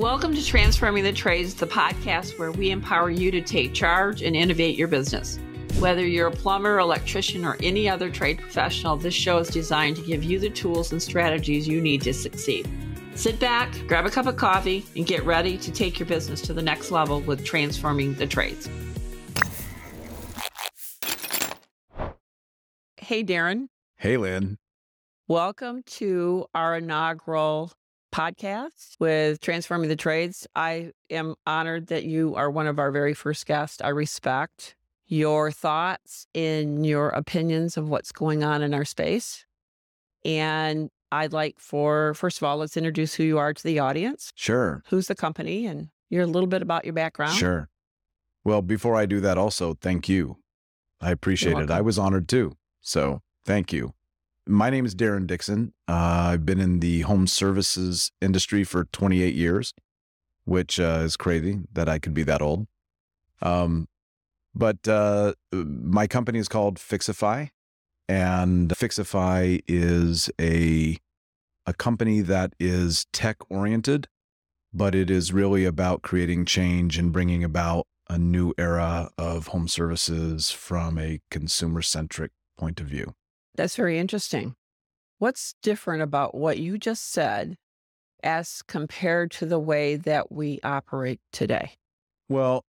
Welcome to Transforming the Trades, the podcast where we empower you to take charge and innovate your business. Whether you're a plumber, electrician, or any other trade professional, this show is designed to give you the tools and strategies you need to succeed. Sit back, grab a cup of coffee, and get ready to take your business to the next level with Transforming the Trades. Hey, Darren. Hey, Lynn. Welcome to our inaugural podcast with Transforming the Trades. I am honored that you are one of our very first guests. I respect your thoughts and your opinions of what's going on in our space. And I'd like for, first of all, let's introduce who you are to the audience. Sure. Who's the company and you're a little bit about your background. Sure. Well, before I do that, also, thank you. I appreciate it. I was honored too. So thank you. My name is Darren Dixon. Uh, I've been in the home services industry for 28 years, which uh, is crazy that I could be that old. Um, but uh, my company is called Fyxify, and Fyxify is a a company that is tech oriented, but it is really about creating change and bringing about a new era of home services from a consumer centric point of view. That's very interesting. What's different about what you just said as compared to the way that we operate today? Well,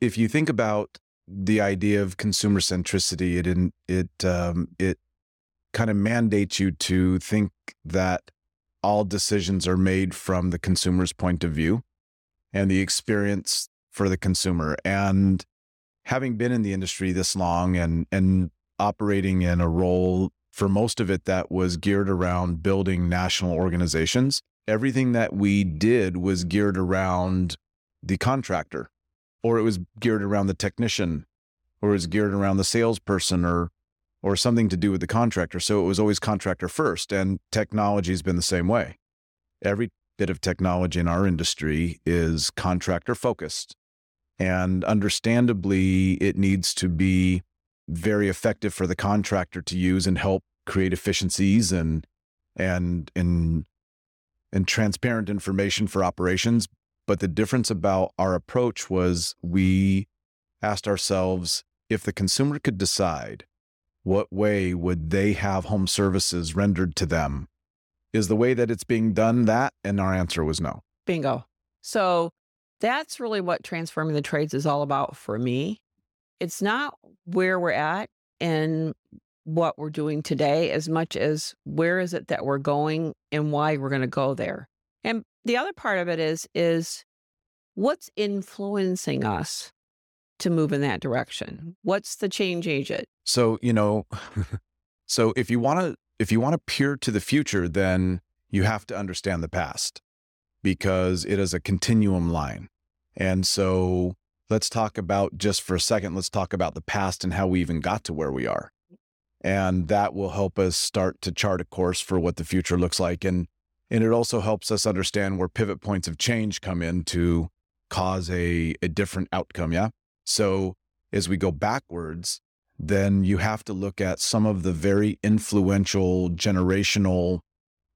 if you think about the idea of consumer centricity, it in, it um, it kind of mandates you to think that all decisions are made from the consumer's point of view and the experience for the consumer. And having been in the industry this long and and operating in a role for most of it that was geared around building national organizations, everything that we did was geared around the contractor or it was geared around the technician or it was geared around the salesperson or or something to do with the contractor. So it was always contractor first and technology's been the same way. Every bit of technology in our industry is contractor focused and understandably it needs to be very effective for the contractor to use and help create efficiencies and and and and transparent information for operations but the difference about our approach was we asked ourselves if the consumer could decide what way would they have home services rendered to them? Is the way that it's being done that? And our answer was no. Bingo. So that's really what transforming the trades is all about for me. It's not where we're at and what we're doing today as much as where is it that we're going and why we're going to go there. And the other part of it is is what's influencing us to move in that direction? Mm-hmm. What's the change agent? So, you know, so if you want to if you want to peer to the future, then you have to understand the past because it is a continuum line. And so let's talk about just for a second, let's talk about the past and how we even got to where we are. Mm. And that will help us start to chart a course for what the future looks like. And and it also helps us understand where pivot points of change come in to cause a, a different outcome. Yeah. So as we go backwards, then you have to look at some of the very influential generational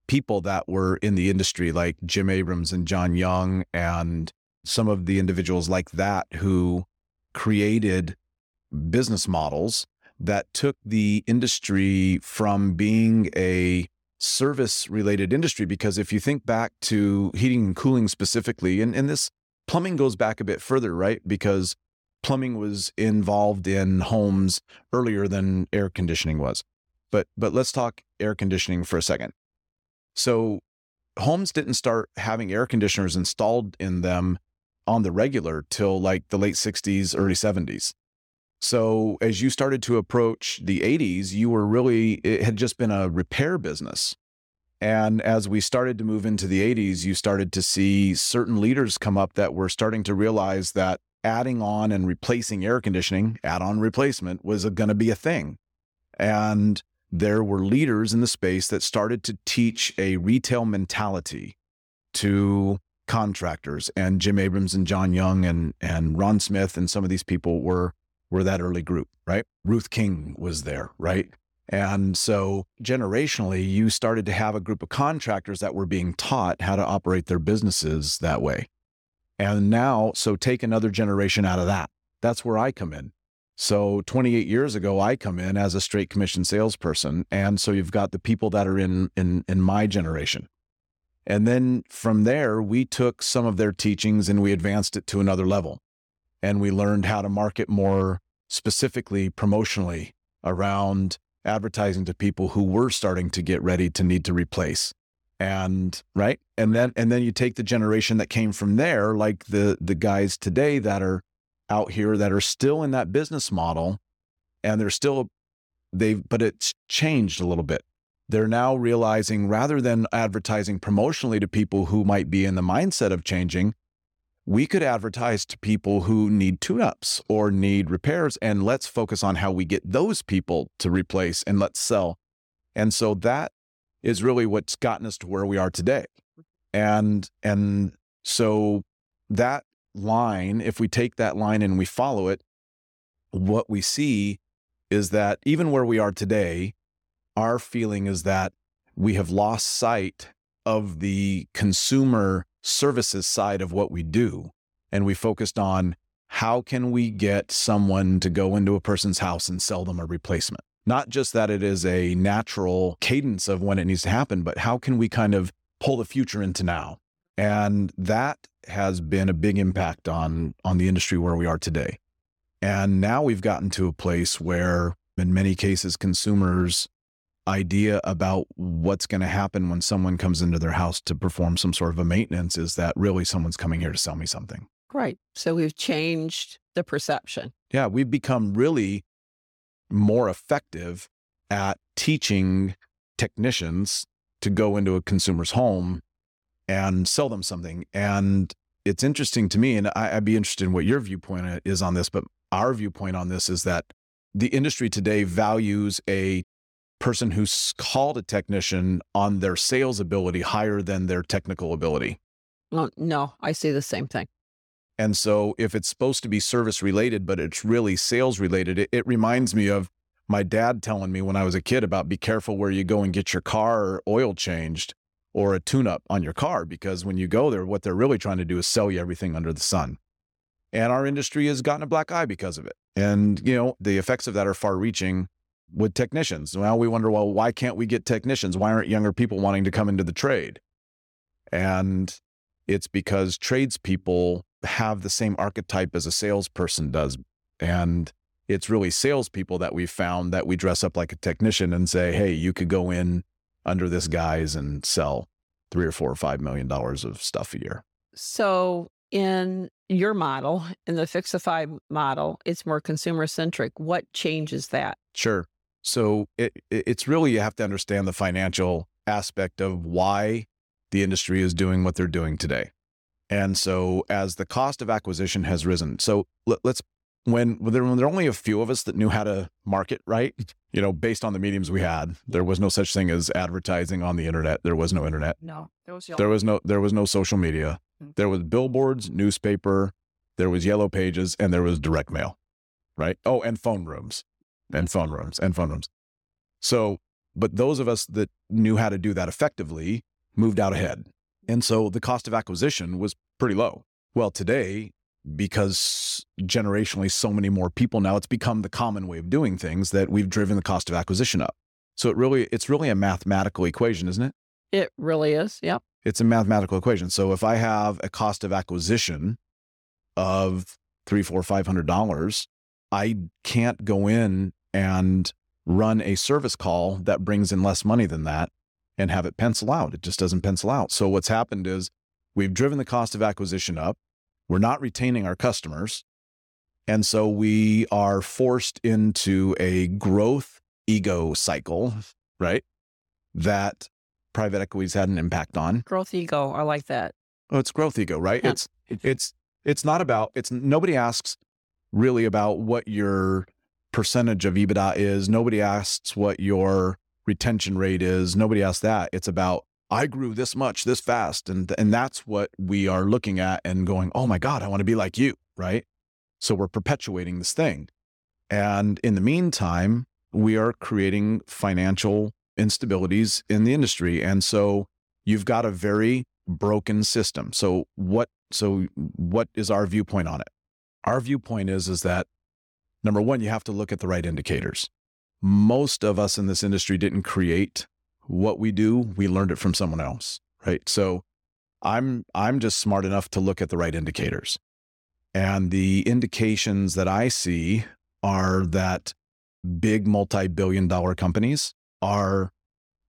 people that were in the industry, like Jim Abrams and John Young, and some of the individuals like that who created business models that took the industry from being a service related industry. Because if you think back to heating and cooling specifically, and, and this plumbing goes back a bit further, right? Because plumbing was involved in homes earlier than air conditioning was. But but let's talk air conditioning for a second. So homes didn't start having air conditioners installed in them on the regular till like the late 60s, early 70s. So as you started to approach the 80s, you were really it had just been a repair business. And as we started to move into the 80s, you started to see certain leaders come up that were starting to realize that adding on and replacing air conditioning, add on replacement, was going to be a thing. And there were leaders in the space that started to teach a retail mentality to contractors. And Jim Abrams and John Young and, and Ron Smith and some of these people were, were that early group, right? Ruth King was there, right? And so generationally, you started to have a group of contractors that were being taught how to operate their businesses that way. And now, so take another generation out of that. That's where I come in. So 28 years ago, I come in as a straight commission salesperson. And so you've got the people that are in in in my generation. And then from there, we took some of their teachings and we advanced it to another level. And we learned how to market more specifically promotionally around advertising to people who were starting to get ready to need to replace. And right? And then and then you take the generation that came from there like the the guys today that are out here that are still in that business model and they're still they've but it's changed a little bit they're now realizing rather than advertising promotionally to people who might be in the mindset of changing we could advertise to people who need tune-ups or need repairs and let's focus on how we get those people to replace and let's sell. And so that is really what's gotten us to where we are today. And and so that line if we take that line and we follow it what we see is that even where we are today our feeling is that we have lost sight of the consumer services side of what we do. And we focused on how can we get someone to go into a person's house and sell them a replacement? Not just that it is a natural cadence of when it needs to happen, but how can we kind of pull the future into now? And that has been a big impact on on the industry where we are today. And now we've gotten to a place where in many cases consumers idea about what's going to happen when someone comes into their house to perform some sort of a maintenance is that really someone's coming here to sell me something. Right. So we've changed the perception. Yeah, we've become really more effective at teaching technicians to go into a consumer's home and sell them something. And it's interesting to me, and I, would be interested in what your viewpoint uh, is on this, but our viewpoint on this is that the industry today values a person who's called a technician on their sales ability higher than their technical ability. Well, no, I see the same thing. And so if it's supposed to be service related, but it's really sales related, it, it, reminds me of my dad telling me when I was a kid about be careful where you go and get your car oil changed or a tune up on your car, because when you go there, what they're really trying to do is sell you everything under the sun. And our industry has gotten a black eye because of it. And, you know, the effects of that are far reaching with technicians. Now we wonder, well, why can't we get technicians? Why aren't younger people wanting to come into the trade? And it's because tradespeople have the same archetype as a salesperson does. And it's really salespeople that we found that we dress up like a technician and say, hey, you could go in under this guise and sell three or four or five million dollars of stuff a year. So in your model, in the Fyxify model, it's more consumer centric. What changes that? Sure. So it, it's really, you have to understand the financial aspect of why the industry is doing what they're doing today. And so as the cost of acquisition has risen, so let, us when, when, there, when there were only a few of us that knew how to market right, you know, based on the mediums we had, there was no such thing as advertising on the internet. There was no internet. No, there was, there was no there was no social media. Mm-hmm. There was billboards, newspaper, there was yellow pages, and there was direct mail, right? Oh, and phone rooms and phone rooms and phone rooms. So, but those of us that knew how to do that effectively moved out ahead. And so the cost of acquisition was pretty low. Well, today, because generationally so many more people now, it's become the common way of doing things that we've driven the cost of acquisition up. So it really, it's really a mathematical equation, isn't it? It really is. Yep. It's a mathematical equation. So if I have a cost of acquisition of three, four, five hundred dollars, I can't go in and run a service call that brings in less money than that and have it pencil out. It just doesn't pencil out. So what's happened is we've driven the cost of acquisition up. We're not retaining our customers. And so we are forced into a growth ego cycle, right? That private equities had an impact on. Growth ego. I like that. Oh, it's growth ego, right? Yeah. It's it's it's not about it's nobody asks really about what your percentage of EBITDA is. Nobody asks what your retention rate is. Nobody asks that. It's about I grew this much this fast and and that's what we are looking at and going, "Oh my god, I want to be like you," right? So we're perpetuating this thing. And in the meantime, we are creating financial instabilities in the industry. And so you've got a very broken system. So what so what is our viewpoint on it? Our viewpoint is is that number 1 you have to look at the right indicators. Most of us in this industry didn't create what we do, we learned it from someone else, right? So I'm I'm just smart enough to look at the right indicators. And the indications that I see are that big multi-billion dollar companies are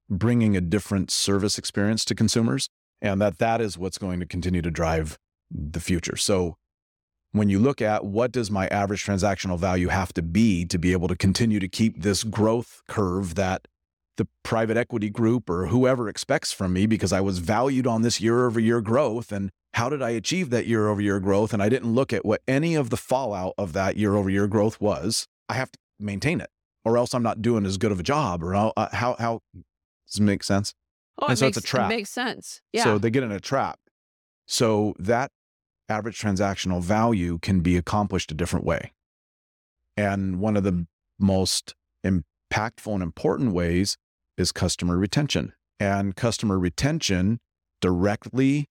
bringing a different service experience to consumers and that that is what's going to continue to drive the future. So when you look at what does my average transactional value have to be to be able to continue to keep this growth curve that the private equity group or whoever expects from me because I was valued on this year over year growth and how did I achieve that year over year growth and I didn't look at what any of the fallout of that year over year growth was I have to maintain it or else I'm not doing as good of a job or how uh, how, how does it make sense? Oh, And it so makes, it's a trap. It makes sense. Yeah. So they get in a trap. So that average transactional value can be accomplished a different way. And one of the most impactful and important ways is customer retention. And customer retention directly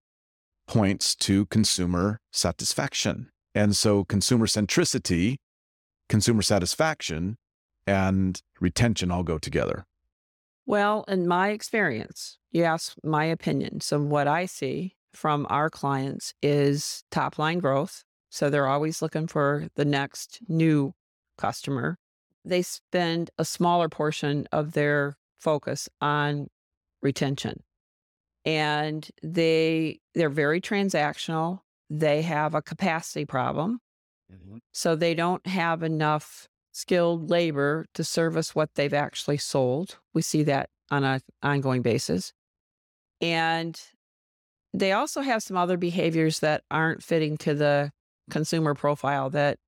points to consumer satisfaction. And so consumer centricity, consumer satisfaction, and retention all go together. Well, in my experience, you asked my opinion. So, what I see from our clients is top line growth. So, they're always looking for the next new customer. They spend a smaller portion of their focus on retention. And they they're very transactional. They have a capacity problem. Mm-hmm. So they don't have enough skilled labor to service what they've actually sold. We see that on an ongoing basis. And they also have some other behaviors that aren't fitting to the consumer profile that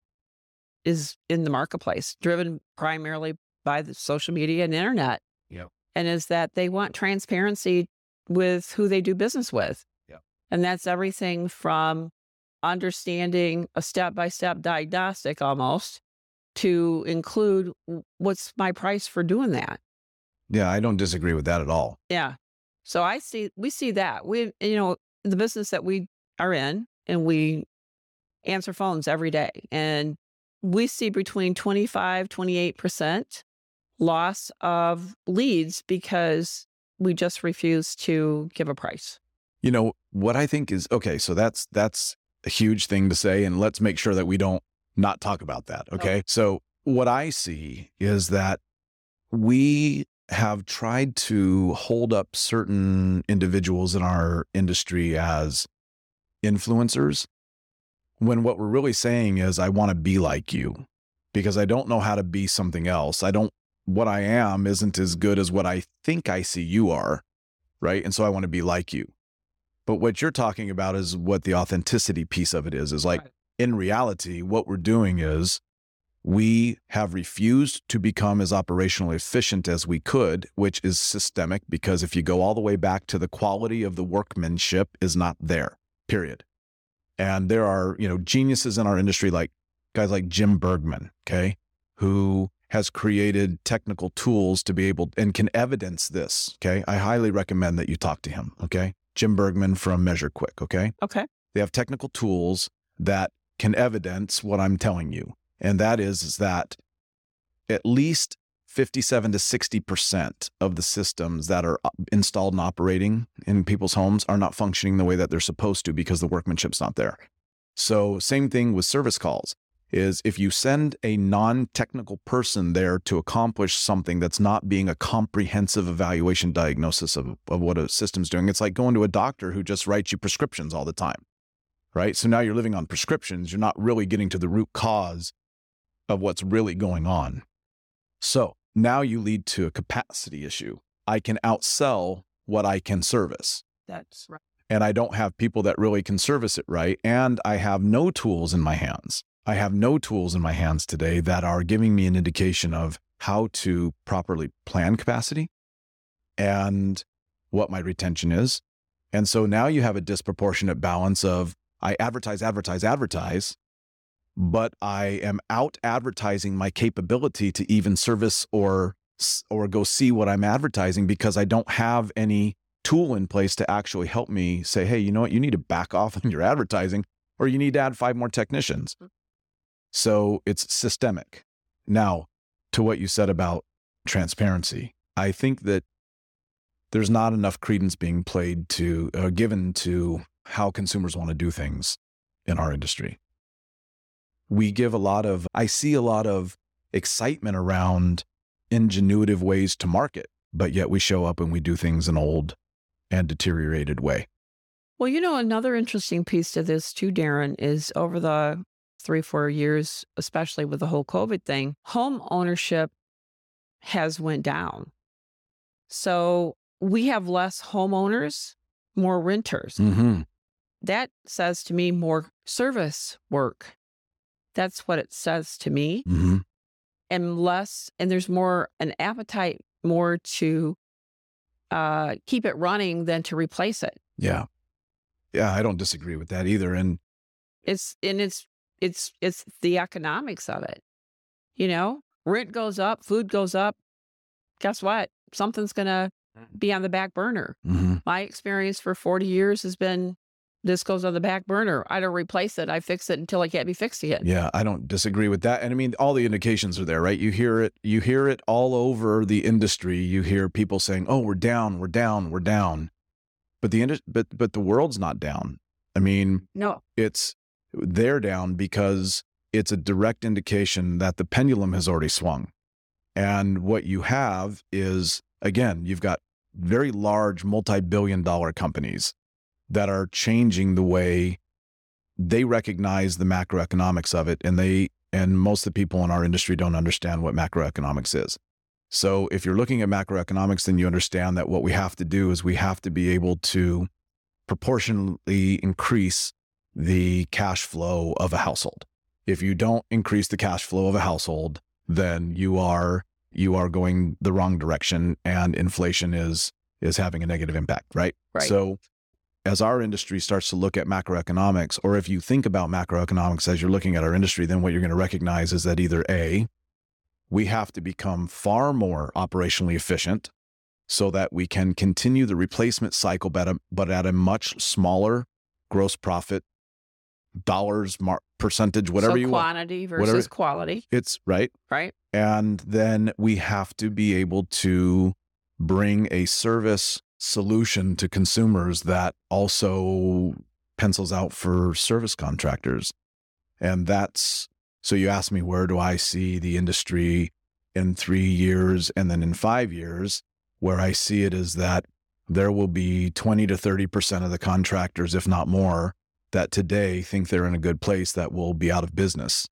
is in the marketplace, driven primarily by the social media and internet. Yep. And is that they want transparency with who they do business with. Yep. And that's everything from understanding a step by step diagnostic almost to include what's my price for doing that. Yeah, I don't disagree with that at all. Yeah. So I see we see that. We you know, the business that we are in and we answer phones every day and we see between 25 28% loss of leads because we just refuse to give a price. You know, what I think is okay, so that's that's a huge thing to say and let's make sure that we don't not talk about that, oh. okay? So what I see is that we have tried to hold up certain individuals in our industry as influencers when what we're really saying is I want to be like you because I don't know how to be something else. I don't what I am isn't as good as what I think I see you are, right? And so I want to be like you. But what you're talking about is what the authenticity piece of it is is like Right. in reality what we're doing is we have refused to become as operationally efficient as we could, which is systemic because if you go all the way back to the quality of the workmanship is not there. Period. And there are, you know, geniuses in our industry like guys like Jim Bergman, okay, who has created technical tools to be able and can evidence this, okay? I highly recommend that you talk to him, okay? Jim Bergman from MeasureQuick, okay? Okay. They have technical tools that can evidence what I'm telling you. And that is, is that at least 57 to 60% of the systems that are uh, installed and operating in people's homes are not functioning the way that they're supposed to because the workmanship's not there. So, same thing with service calls is if you send a non-technical person there to accomplish something that's not being a comprehensive evaluation diagnosis of, of what a system's doing, it's like going to a doctor who just writes you prescriptions all the time. Right. So now you're living on prescriptions. You're not really getting to the root cause of what's really going on. So now you lead to a capacity issue. I can outsell what I can service. That's right. And I don't have people that really can service it right. And I have no tools in my hands. I have no tools in my hands today that are giving me an indication of how to properly plan capacity and what my retention is. And so now you have a disproportionate balance of I advertise, advertise, advertise, but I am out advertising my capability to even service or or go see what I'm advertising because I don't have any tool in place to actually help me say, hey, you know what? You need to back off on your advertising or you need to add five more technicians. Mm. So it's systemic. Now, to what you said about transparency, I think that there's not enough credence being played to, uh, given to how consumers want to do things in our industry. We give a lot of, I see a lot of excitement around ingenuitive ways to market, but yet we show up and we do things in old and deteriorated way. Well, you know, another interesting piece to this too, Darren, is over the three, four years, especially with the whole COVID thing, home ownership has went down. So we have less homeowners, more renters. Mm-hmm. That says to me more service work. That's what it says to me. Mm-hmm. And less, and there's more an appetite more to uh, keep it running than to replace it. Yeah. Yeah, I don't disagree with that either. And it's and it's it's it's the economics of it. You know, rent goes up, food goes up. Guess what? Something's gonna mm. be on the back burner. Mm-hmm. My experience for 40 years has been this goes on the back burner. I don't replace it. I fix it until it can't be fixed again. Yeah, I don't disagree with that. And I mean, all the indications are there, right? You hear it. You hear it all over the industry. You hear people saying, "Oh, we're down. We're down. We're down." But the but but the world's not down. I mean, no, it's they're down because it's a direct indication that the pendulum has already swung. And what you have is again, you've got very large multi-billion dollar companies that are changing the way they recognize the macroeconomics of it and they and most of the people in our industry don't understand what macroeconomics is. So if you're looking at macroeconomics then you understand that what we have to do is we have to be able to proportionally increase the cash flow of a household. If you don't increase the cash flow of a household, then you are you are going the wrong direction and inflation is is having a negative impact, right? Right. So as our industry starts to look at macroeconomics, or if you think about macroeconomics as you're looking at our industry, then what you're going to recognize is that either A, we have to become far more operationally efficient so that we can continue the replacement cycle, but, a, but at a much smaller gross profit dollars, mar- percentage, whatever so you quantity want. versus whatever, quality. It's right. Right. And then we have to be able to bring a service solution to consumers that also pencils out for service contractors. And that's so you ask me, where do I see the industry in three years and then in five years? Where I see it is that there will be 20 to 30% of the contractors, if not more, that today think they're in a good place that will be out of business.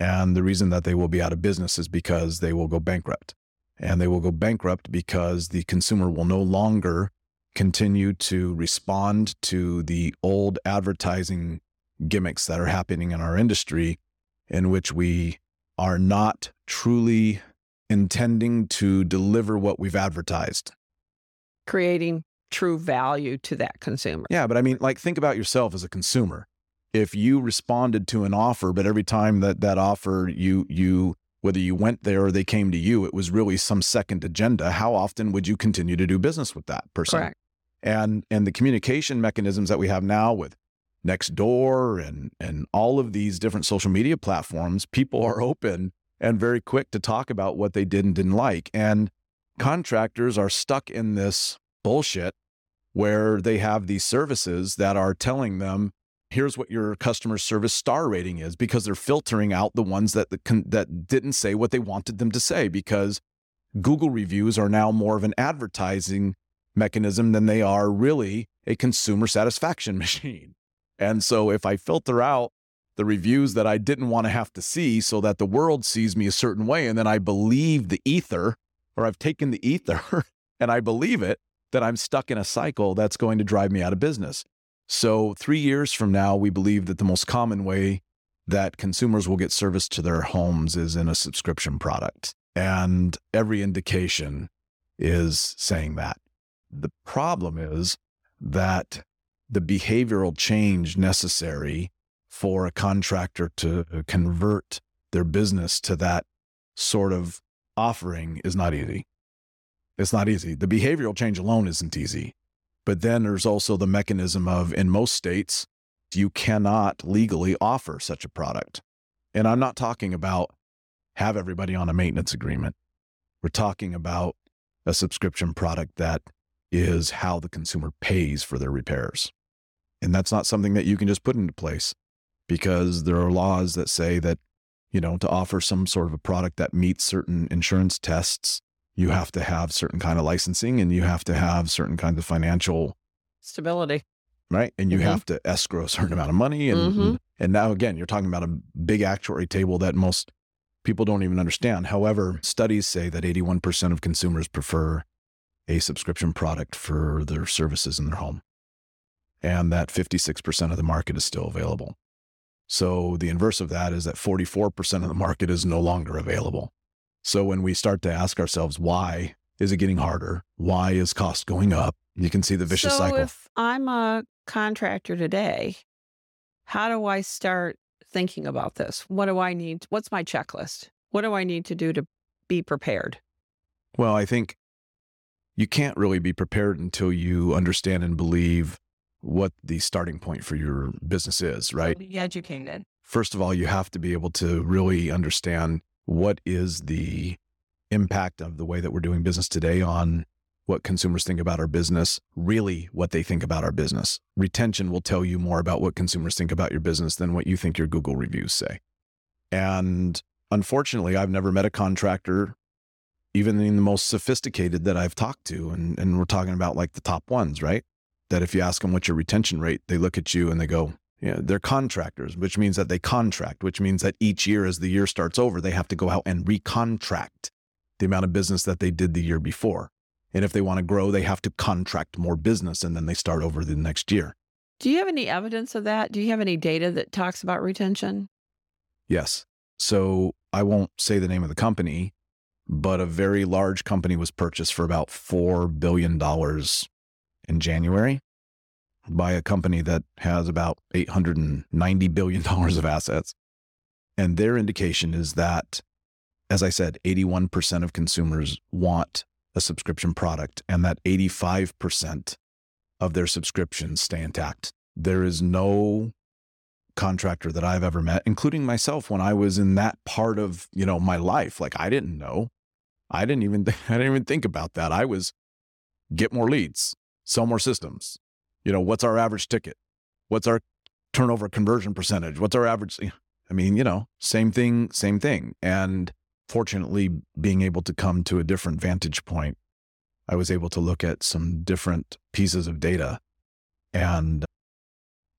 And the reason that they will be out of business is because they will go bankrupt and they will go bankrupt because the consumer will no longer continue to respond to the old advertising gimmicks that are happening in our industry, in which we are not truly intending to deliver what we've advertised. Creating true value to that consumer. Yeah, but I mean, like, think about yourself as a consumer. If you responded to an offer, but every time that that offer you you whether you went there or they came to you, it was really some second agenda. How often would you continue to do business with that person? Correct. And and the communication mechanisms that we have now with Nextdoor and and all of these different social media platforms, people are open and very quick to talk about what they did and didn't like. And contractors are stuck in this bullshit where they have these services that are telling them here's what your customer service star rating is because they're filtering out the ones that that didn't say what they wanted them to say because Google reviews are now more of an advertising mechanism than they are really a consumer satisfaction machine. And so if I filter out the reviews that I didn't want to have to see so that the world sees me a certain way and then I believe the ether or I've taken the ether and I believe it, that I'm stuck in a cycle that's going to drive me out of business. So, three years from now, we believe that the most common way that consumers will get service to their homes is in a subscription product. And every indication is saying that. The problem is that the behavioral change necessary for a contractor to convert their business to that sort of offering is not easy. It's not easy. The behavioral change alone isn't easy. But then there's also the mechanism of, in most states, you cannot legally offer such a product. And I'm not talking about have everybody on a maintenance agreement. We're talking about a subscription product that is how the consumer pays for their repairs. And that's not something that you can just put into place because there are laws that say that, you know, to offer some sort of a product that meets certain insurance tests, you have to have certain kind of licensing and you have to have certain kinds of financial Stability. right? And you Mhm. have to escrow a certain amount of money. And, Mhm. and now again, you're talking about a big actuary table that most people don't even understand. However, studies say that 81% of consumers prefer a subscription product for their services in their home, and that 56% of the market is still available. So the inverse of that is that 44% of the market is no longer available. So when we start to ask ourselves, why is it getting harder? Why is cost going up? You can see the vicious cycle. so cycle. if I'm a contractor today, how do I start thinking about this? What do I need? What's my checklist? What do I need to do to be prepared? Well, I think you can't really be prepared until you understand and believe what the starting point for your business is, right? Be educated. First of all, you have to be able to really understand what is the impact of the way that we're doing business today on what consumers think about our business, really what they think about our business. Retention will tell you more about what consumers think about your business than what you think your Google reviews say. And unfortunately, I've never met a contractor, even in the most sophisticated that I've talked to, and, and we're talking about like the top ones, right? That if you ask them what's your retention rate, they look at you and they go, yeah, they're contractors, which means that they contract, which means that each year as the year starts over, they have to go out and recontract the amount of business that they did the year before. And if they want to grow, they have to contract more business and then they start over the next year. Do you have any evidence of that? Do you have any data that talks about retention? Yes. So I won't say the name of the company, but a very large company was purchased for about $4 billion in January by a company that has about $890 billion of assets. And their indication is that, as I said, 81% of consumers want a subscription product and that 85% of their subscriptions stay intact. There is no contractor that I've ever met, including myself when I was in that part of, you know, my life. Like I didn't know. I didn't even I didn't even think about that. I was get more leads, sell more systems. You know, what's our average ticket? What's our turnover conversion percentage? What's our average I mean, you know, same thing, same thing. And fortunately being able to come to a different vantage point, I was able to look at some different pieces of data and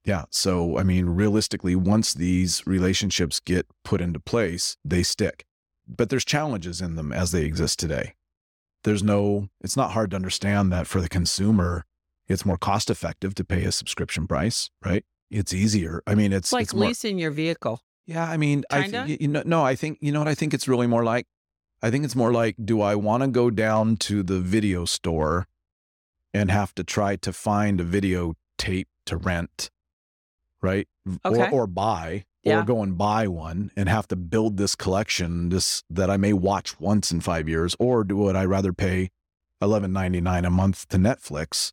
yeah. So, I mean, realistically, once these relationships get put into place, they stick. But there's challenges in them as they exist today. There's no, it's not hard to understand that for the consumer, it's more cost effective to pay a subscription price, right? It's easier. I mean, it's, like it's more, leasing your vehicle. yeah. I mean, I you know, no, I think, you know what I think it's really more like? I think it's more like, do I want to go down to the video store and have to try to find a video tape to rent, right? Okay. Or, or buy, Yeah. or go and buy one and have to build this collection this that I may watch once in five years, or do would I rather pay eleven ninety nine a month to Netflix,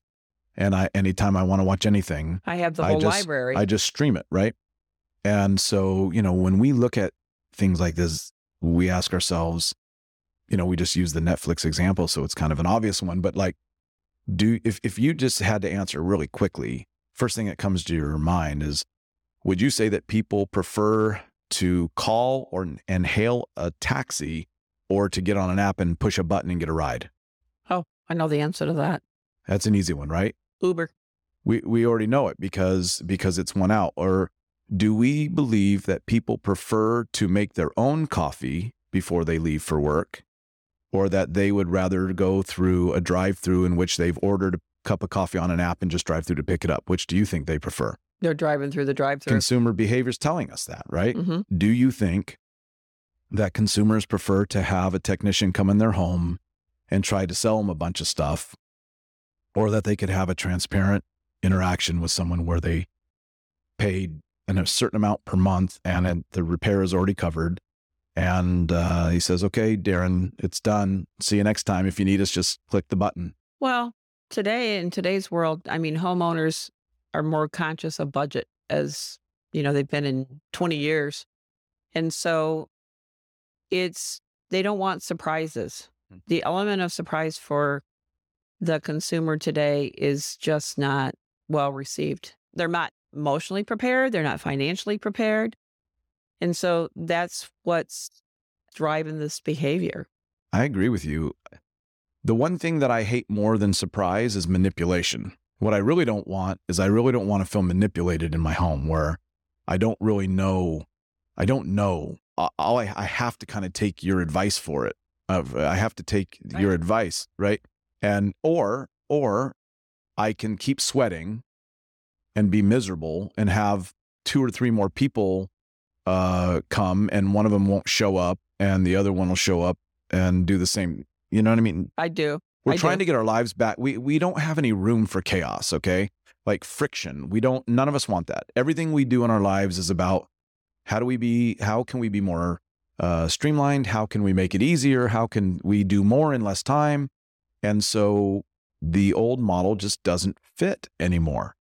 and I anytime I want to watch anything, I have the I whole just- library. I just stream it, right? And so, you know, when we look at things like this, we ask ourselves, you know, we just use the Netflix example, so it's kind of an obvious one, but like, do if if you just had to answer really quickly, first thing that comes to your mind is, would you say that people prefer to call or and hail a taxi, or to get on an app and push a button and get a ride? oh, I know the answer to that. That's an easy one, right? Uber. we we already know it because because it's one out or do we believe that people prefer to make their own coffee before they leave for work or that they would rather go through a drive-through in which they've ordered a cup of coffee on an app and just drive through to pick it up which do you think they prefer They're driving through the drive-through. consumer behavior is telling us that right hmm do you think that consumers prefer to have a technician come in their home and try to sell them a bunch of stuff or that they could have a transparent interaction with someone where they paid and a certain amount per month, and it, the repair is already covered. And uh, he says, "Okay, Darren, it's done. See you next time. If you need us, just click the button." Well, today in today's world, I mean, homeowners are more conscious of budget as you know they've been in 20 years, and so it's they don't want surprises. Mm. The element of surprise for the consumer today is just not well received. They're not emotionally prepared, they're not financially prepared. And so that's what's driving this behavior. I agree with you. The one thing that I hate more than surprise is manipulation. What I really don't want is I really don't want to feel manipulated in my home where I don't really know. I don't know. All I, I have to kind of take your advice for it. Of I have to take your advice, right? And or or I can keep sweating and be miserable and have two or three more people uh come and one of them won't show up and the other one will show up and do the same. You know what I mean? I do. We're I trying do. to get our lives back. We we don't have any room for chaos, okay? Like friction. We don't none of us want that. Everything we do in our lives is about how do we be how can we be more uh streamlined? How can we make it easier? How can we do more in less time? And so the old model just doesn't fit anymore.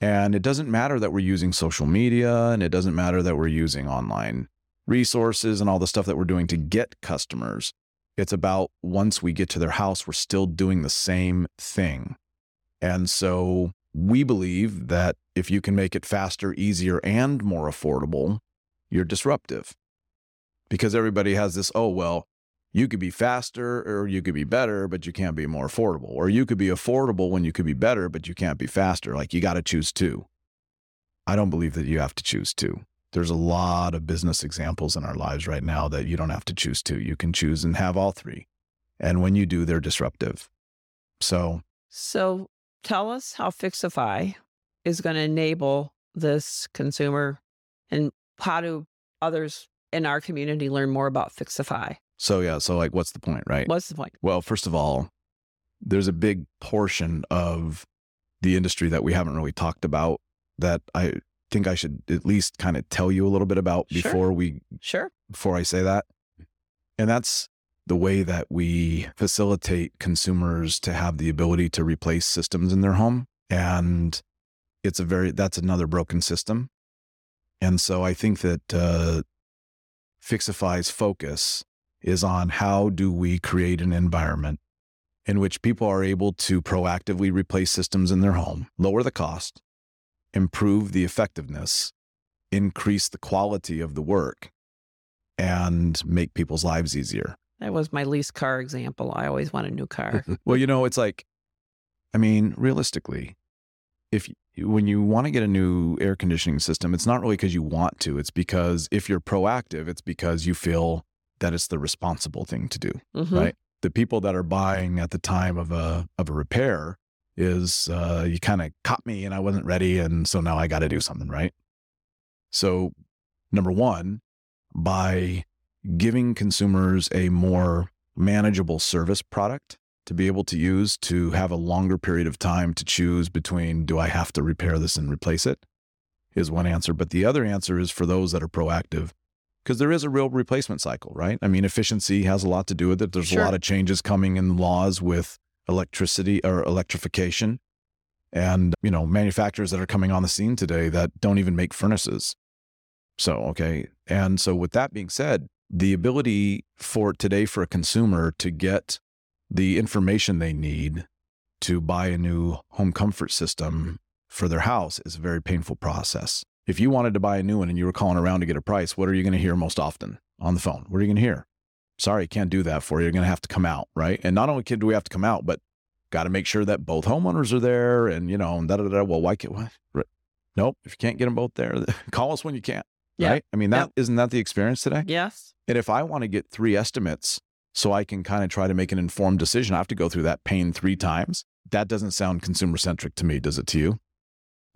And it doesn't matter that we're using social media and it doesn't matter that we're using online resources and all the stuff that we're doing to get customers. It's about once we get to their house, we're still doing the same thing. And so we believe that if you can make it faster, easier, and more affordable, you're disruptive. Because everybody has this, oh, well, you could be faster or you could be better, but you can't be more affordable. Or you could be affordable when you could be better, but you can't be faster. Like you got to choose two. I don't believe that you have to choose two. There's a lot of business examples in our lives right now that you don't have to choose two. You can choose and have all three. And when you do, they're disruptive. So So tell us how Fyxify is going to enable this consumer and how do others in our community learn more about Fyxify? So yeah, so like what's the point, right? What's the point? Well, first of all, there's a big portion of the industry that we haven't really talked about that I think I should at least kind of tell you a little bit about Sure. before we Sure. before I say that. And that's the way that we facilitate consumers to have the ability to replace systems in their home. And it's a very, that's another broken system. And so I think that uh, Fyxify's focus is on how do we create an environment in which people are able to proactively replace systems in their home, lower the cost, improve the effectiveness, increase the quality of the work, and make people's lives easier. That was my lease car example. I always want a new car. Well, you know, it's like, I mean, realistically, if when you want to get a new air conditioning system, it's not really because you want to. It's because if you're proactive, it's because you feel that it's the responsible thing to do. Mhm. Right. The people that are buying at the time of a of a repair is uh, you kind of caught me and I wasn't ready, and so now I got to do something. Right. So, number one, by giving consumers a more manageable service product to be able to use to have a longer period of time to choose between do I have to repair this and replace it is one answer. But the other answer is for those that are proactive because there is a real replacement cycle, right? I mean, efficiency has a lot to do with it. There's Sure. a lot of changes coming in laws with electricity or electrification and, you know, manufacturers that are coming on the scene today that don't even make furnaces. So, okay. And so with that being said, the ability for today for a consumer to get the information they need to buy a new home comfort system for their house is a very painful process. If you wanted to buy a new one and you were calling around to get a price, what are you going to hear most often on the phone? What are you going to hear? Sorry, can't do that for you. You're going to have to come out, right? And not only can do we have to come out, but got to make sure that both homeowners are there and, you know, and da da da. Well, why can't, what? Nope. If you can't get them both there, call us when you can. Yeah. Right. I mean, that not that the experience today? Yes. And if I want to get three estimates so I can kind of try to make an informed decision, I have to go through that pain three times. That doesn't sound consumer centric to me, does it to you?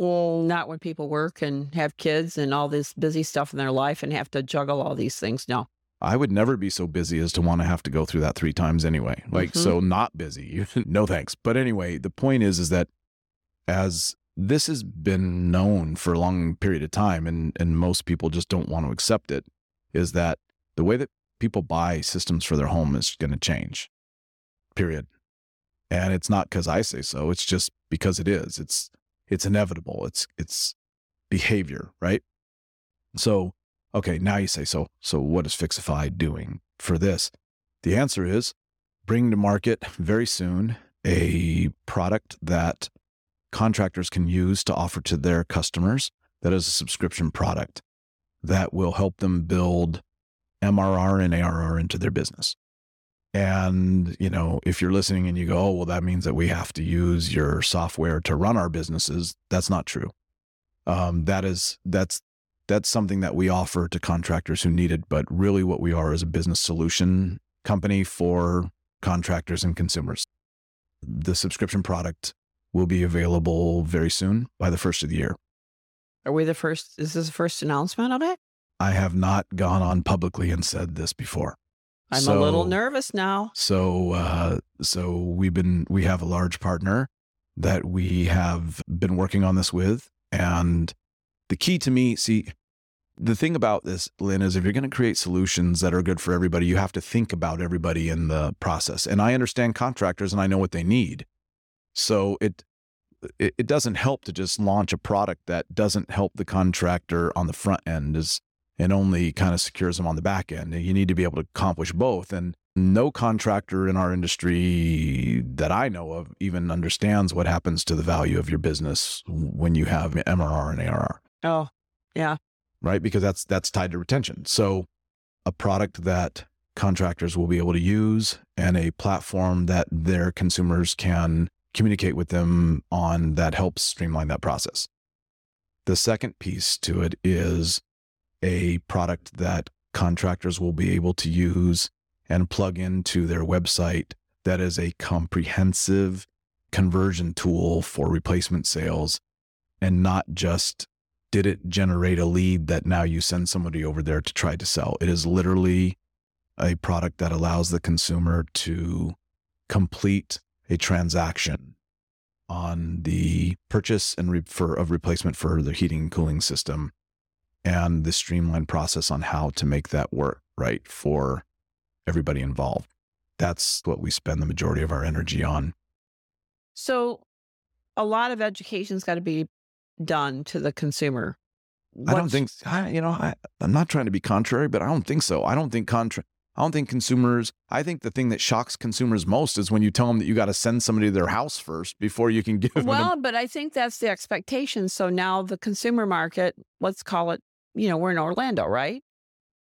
Well, not when people work and have kids and all this busy stuff in their life and have to juggle all these things. No. I would never be so busy as to want to have to go through that three times anyway. Like, Mhm. so not busy. no thanks. But anyway, the point is, is that as this has been known for a long period of time and and most people just don't want to accept it is that the way that people buy systems for their home is going to change period and it's not cuz I say so it's just because it is it's it's inevitable it's it's behavior right so okay now you say so so what is Fyxify doing for this the answer is bring to market very soon a product that contractors can use to offer to their customers that is a subscription product that will help them build MRR and ARR into their business. And, you know, if you're listening and you go, oh, well, that means that we have to use your software to run our businesses, that's not true. Um, that is, that's, that's something that we offer to contractors who need it. But really, what we are is a business solution company for contractors and consumers. The subscription product will be available very soon by the first of the year. Are we the first? Is this the first announcement of it? I have not gone on publicly and said this before. I'm a little nervous now. So, uh, so we've been we have a large partner that we have been working on this with, and the key to me, see, the thing about this, Lynn, is if you're going to create solutions that are good for everybody, you have to think about everybody in the process. And I understand contractors, and I know what they need. So it, it it doesn't help to just launch a product that doesn't help the contractor on the front end is and only kind of secures them on the back end. You need to be able to accomplish both. And no contractor in our industry that I know of even understands what happens to the value of your business when you have MRR and ARR. Oh, yeah. Right? Because that's that's tied to retention. So a product that contractors will be able to use and a platform that their consumers can communicate with them on that helps streamline that process. The second piece to it is a product that contractors will be able to use and plug into their website that is a comprehensive conversion tool for replacement sales and not just did it generate a lead that now you send somebody over there to try to sell. It is literally a product that allows the consumer to complete a transaction on the purchase and for, of replacement for the heating and cooling system and the streamlined process on how to make that work right for everybody involved. That's what we spend the majority of our energy on. So, a lot of education's got to be done to the consumer. I don't think, I, you know, I, I'm not trying to be contrary, but I don't think so. I don't think contra- I don't think consumers, I think the thing that shocks consumers most is when you tell them that you got to send somebody to their house first before you can give well, them. Well, but I think that's the expectation. So now the consumer market, let's call it, you know, we're in Orlando, right?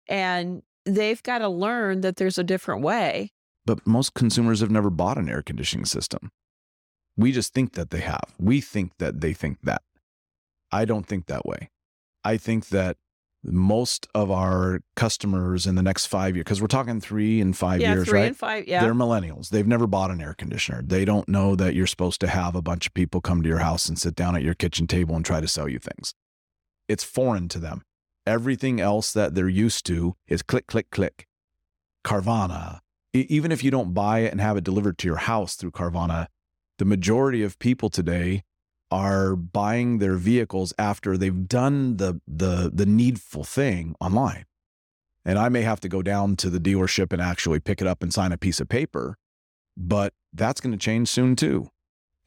And they've got to learn that there's a different way. But most consumers have never bought an air conditioning system. We just think that they have. We think that they think that. I don't think that way. I think that most of our customers in the next five years, because we're talking three and five yeah, years, three right? and five. Yeah. They're millennials. They've never bought an air conditioner. They don't know that you're supposed to have a bunch of people come to your house and sit down at your kitchen table and try to sell you things. It's foreign to them. Everything else that they're used to is click, click, click. Carvana. Even if you don't buy it and have it delivered to your house through Carvana, the majority of people today are buying their vehicles after they've done the the the needful thing online. And I may have to go down to the dealership and actually pick it up and sign a piece of paper, but that's going to change soon too.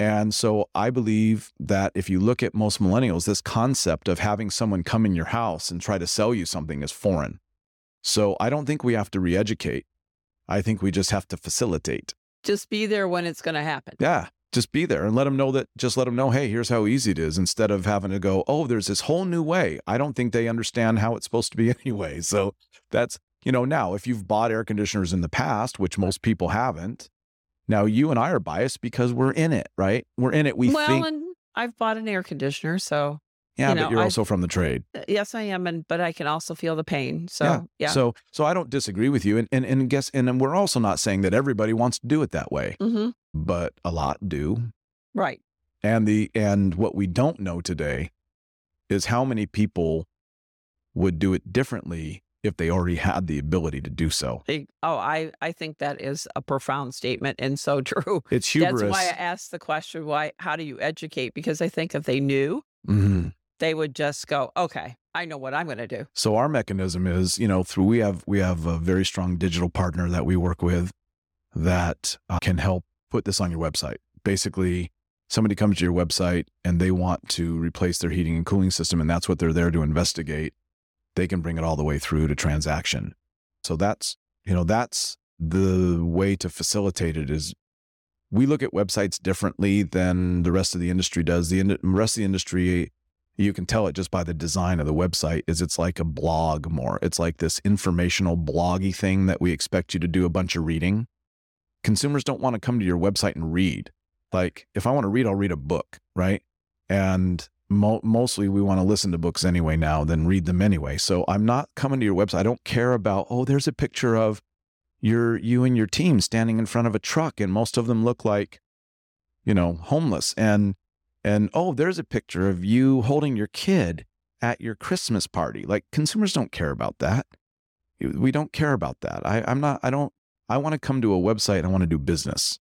And so I believe that if you look at most millennials, this concept of having someone come in your house and try to sell you something is foreign. So I don't think we have to re-educate. I think we just have to facilitate. Just be there when it's going to happen. Yeah just be there and let them know that just let them know hey here's how easy it is instead of having to go oh there's this whole new way i don't think they understand how it's supposed to be anyway so that's you know now if you've bought air conditioners in the past which most people haven't now you and i are biased because we're in it right we're in it we well, think and I've bought an air conditioner, so yeah you but know, you're I- also from the trade uh, yes, I am, and but I can also feel the pain. So yeah. yeah, so so i don't disagree with you and and, and guess and we're also not saying that everybody wants to do it that way hmm but a lot do right. And the and what we don't know today is how many people would do it differently if they already had the ability to do so. Oh, I, I think that is a profound statement and so true. It's hubris. That's why I asked the question, why, how do you educate? Because I think if they knew, Mhm. they would just go, okay, I know what I'm going to do. So our mechanism is, you know, through we have we have a very strong digital partner that we work with that uh, can help put this on your website. Basically, somebody comes to your website and they want to replace their heating and cooling system and that's what they're there to investigate. They can bring it all the way through to transaction. So that's, you know, that's the way to facilitate it is we look at websites differently than the rest of the industry does. The ind- rest of the industry you can tell it just by the design of the website is it's like a blog more it's like this informational bloggy thing that we expect you to do a bunch of reading consumers don't want to come to your website and read like if i want to read i'll read a book right and mo- mostly we want to listen to books anyway now than read them anyway so i'm not coming to your website i don't care about oh there's a picture of your you and your team standing in front of a truck and most of them look like you know homeless and and oh, there's a picture of you holding your kid at your Christmas party. Like consumers don't care about that. We don't care about that. I, I'm not, I don't, I want to come to a website I want to do business.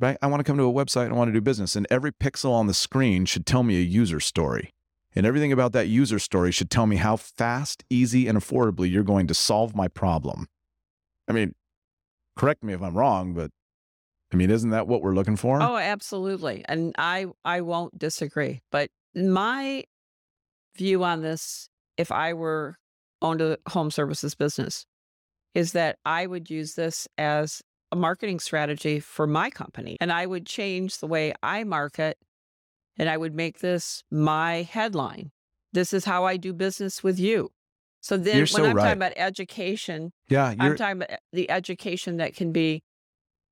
Right? I want to come to a website and I want to do business. And every pixel on the screen should tell me a user story. And everything about that user story should tell me how fast, easy, and affordably you're going to solve my problem. I mean, correct me if I'm wrong, but I mean, isn't that what we're looking for? Oh, absolutely. And I I won't disagree. But my view on this, if I were owned a home services business, is that I would use this as a marketing strategy for my company. And I would change the way I market and I would make this my headline. This is how I do business with you. So then You're when so I'm right. talking about education, yeah, I'm talking about the education that can be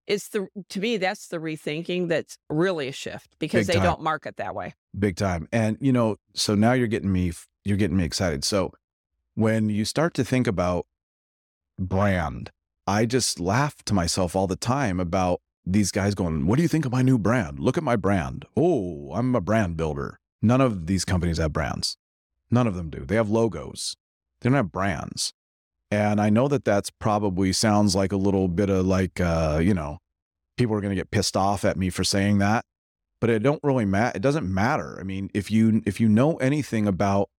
it's the to me that's the rethinking that's really a shift because Big they time. don't market that way. big time and you know so now you're getting me you're getting me excited so when you start to think about brand i just laugh to myself all the time about these guys going what do you think of my new brand? Look at my brand. Oh i'm a brand builder. None of these companies have brands. None of them do. They have logos. They don't have brands. And i know that that's probably sounds like a little bit of like uh you know people are going to get pissed off at me for saying that but it don't really matter. It doesn't matter. I mean, if you if you know anything about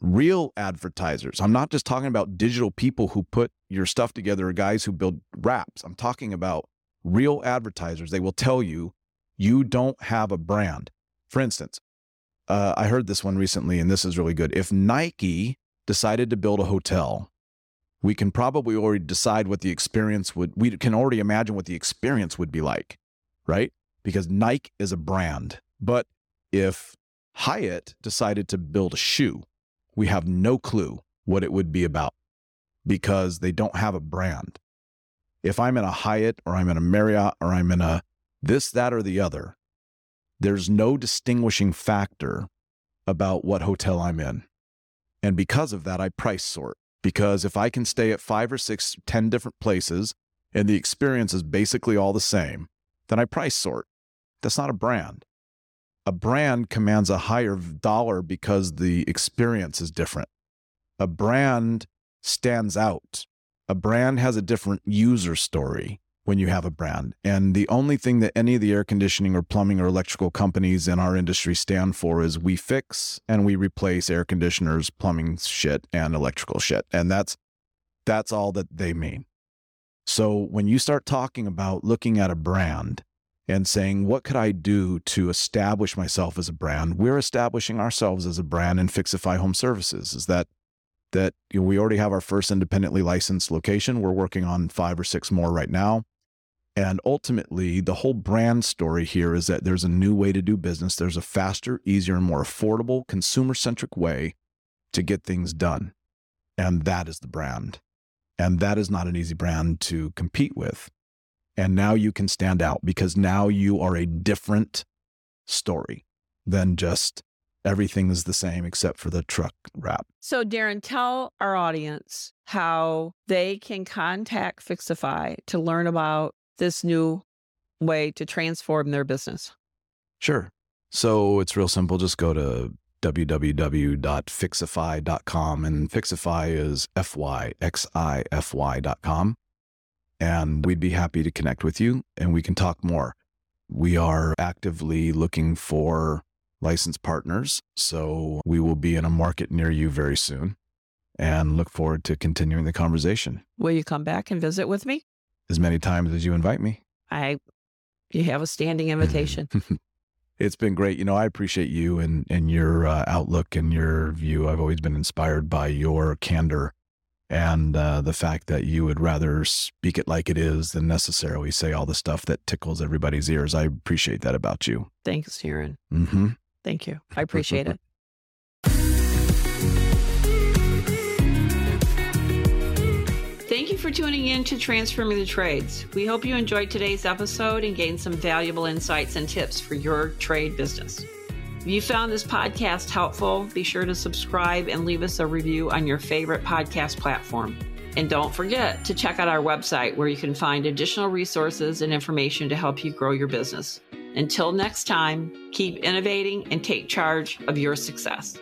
real advertisers, I'm not just talking about digital people who put your stuff together or guys who build wraps. I'm talking about real advertisers. They will tell you you don't have a brand. For instance, uh, I heard this one recently, and this is really good. If Nike decided to build a hotel, we can probably already decide what the experience would. We can already imagine what the experience would be like, right? because Nike is a brand. But if Hyatt decided to build a shoe, we have no clue what it would be about because they don't have a brand. If I'm in a Hyatt or I'm in a Marriott or I'm in a this, that, or the other, there's no distinguishing factor about what hotel I'm in. And because of that, I price sort. Because if I can stay at five or six, ten different places and the experience is basically all the same, then I price sort. That's not a brand. A brand commands a higher dollar because the experience is different. A brand stands out. A brand has a different user story when you have a brand. And the only thing that any of the air conditioning or plumbing or electrical companies in our industry stand for is we fix and we replace air conditioners, plumbing shit, and electrical shit. And that's that's all that they mean. So when you start talking about looking at a brand and saying, what could I do to establish myself as a brand? We're establishing ourselves as a brand in Fyxify Home Services. Is that that you know, we already have our first independently licensed location. We're working on five or six more right now. And ultimately, the whole brand story here is that there's a new way to do business. There's a faster, easier, and more affordable, consumer centric way to get things done. And that is the brand. And that is not an easy brand to compete with. And now you can stand out because now you are a different story than just everything is the same except for the truck wrap. So Darren, tell our audience how they can contact Fyxify to learn about this new way to transform their business. Sure. So it's real simple. Just go to www.fyxify.com. And Fyxify is F Y X I F Y.com. And we'd be happy to connect with you and we can talk more. We are actively looking for licensed partners. So we will be in a market near you very soon and look forward to continuing the conversation. Will you come back and visit with me? As many times as you invite me. I, you have a standing invitation. it's been great. You know, I appreciate you and and your uh, outlook and your view. I've always been inspired by your candor and uh, the fact that you would rather speak it like it is than necessarily say all the stuff that tickles everybody's ears. I appreciate that about you. Thanks, Darren. Mm-hmm. Thank you. I appreciate it. Thank you for tuning in to Transforming the Trades. We hope you enjoyed today's episode and gained some valuable insights and tips for your trade business. If you found this podcast helpful, be sure to subscribe and leave us a review on your favorite podcast platform. And don't forget to check out our website where you can find additional resources and information to help you grow your business. Until next time, keep innovating and take charge of your success.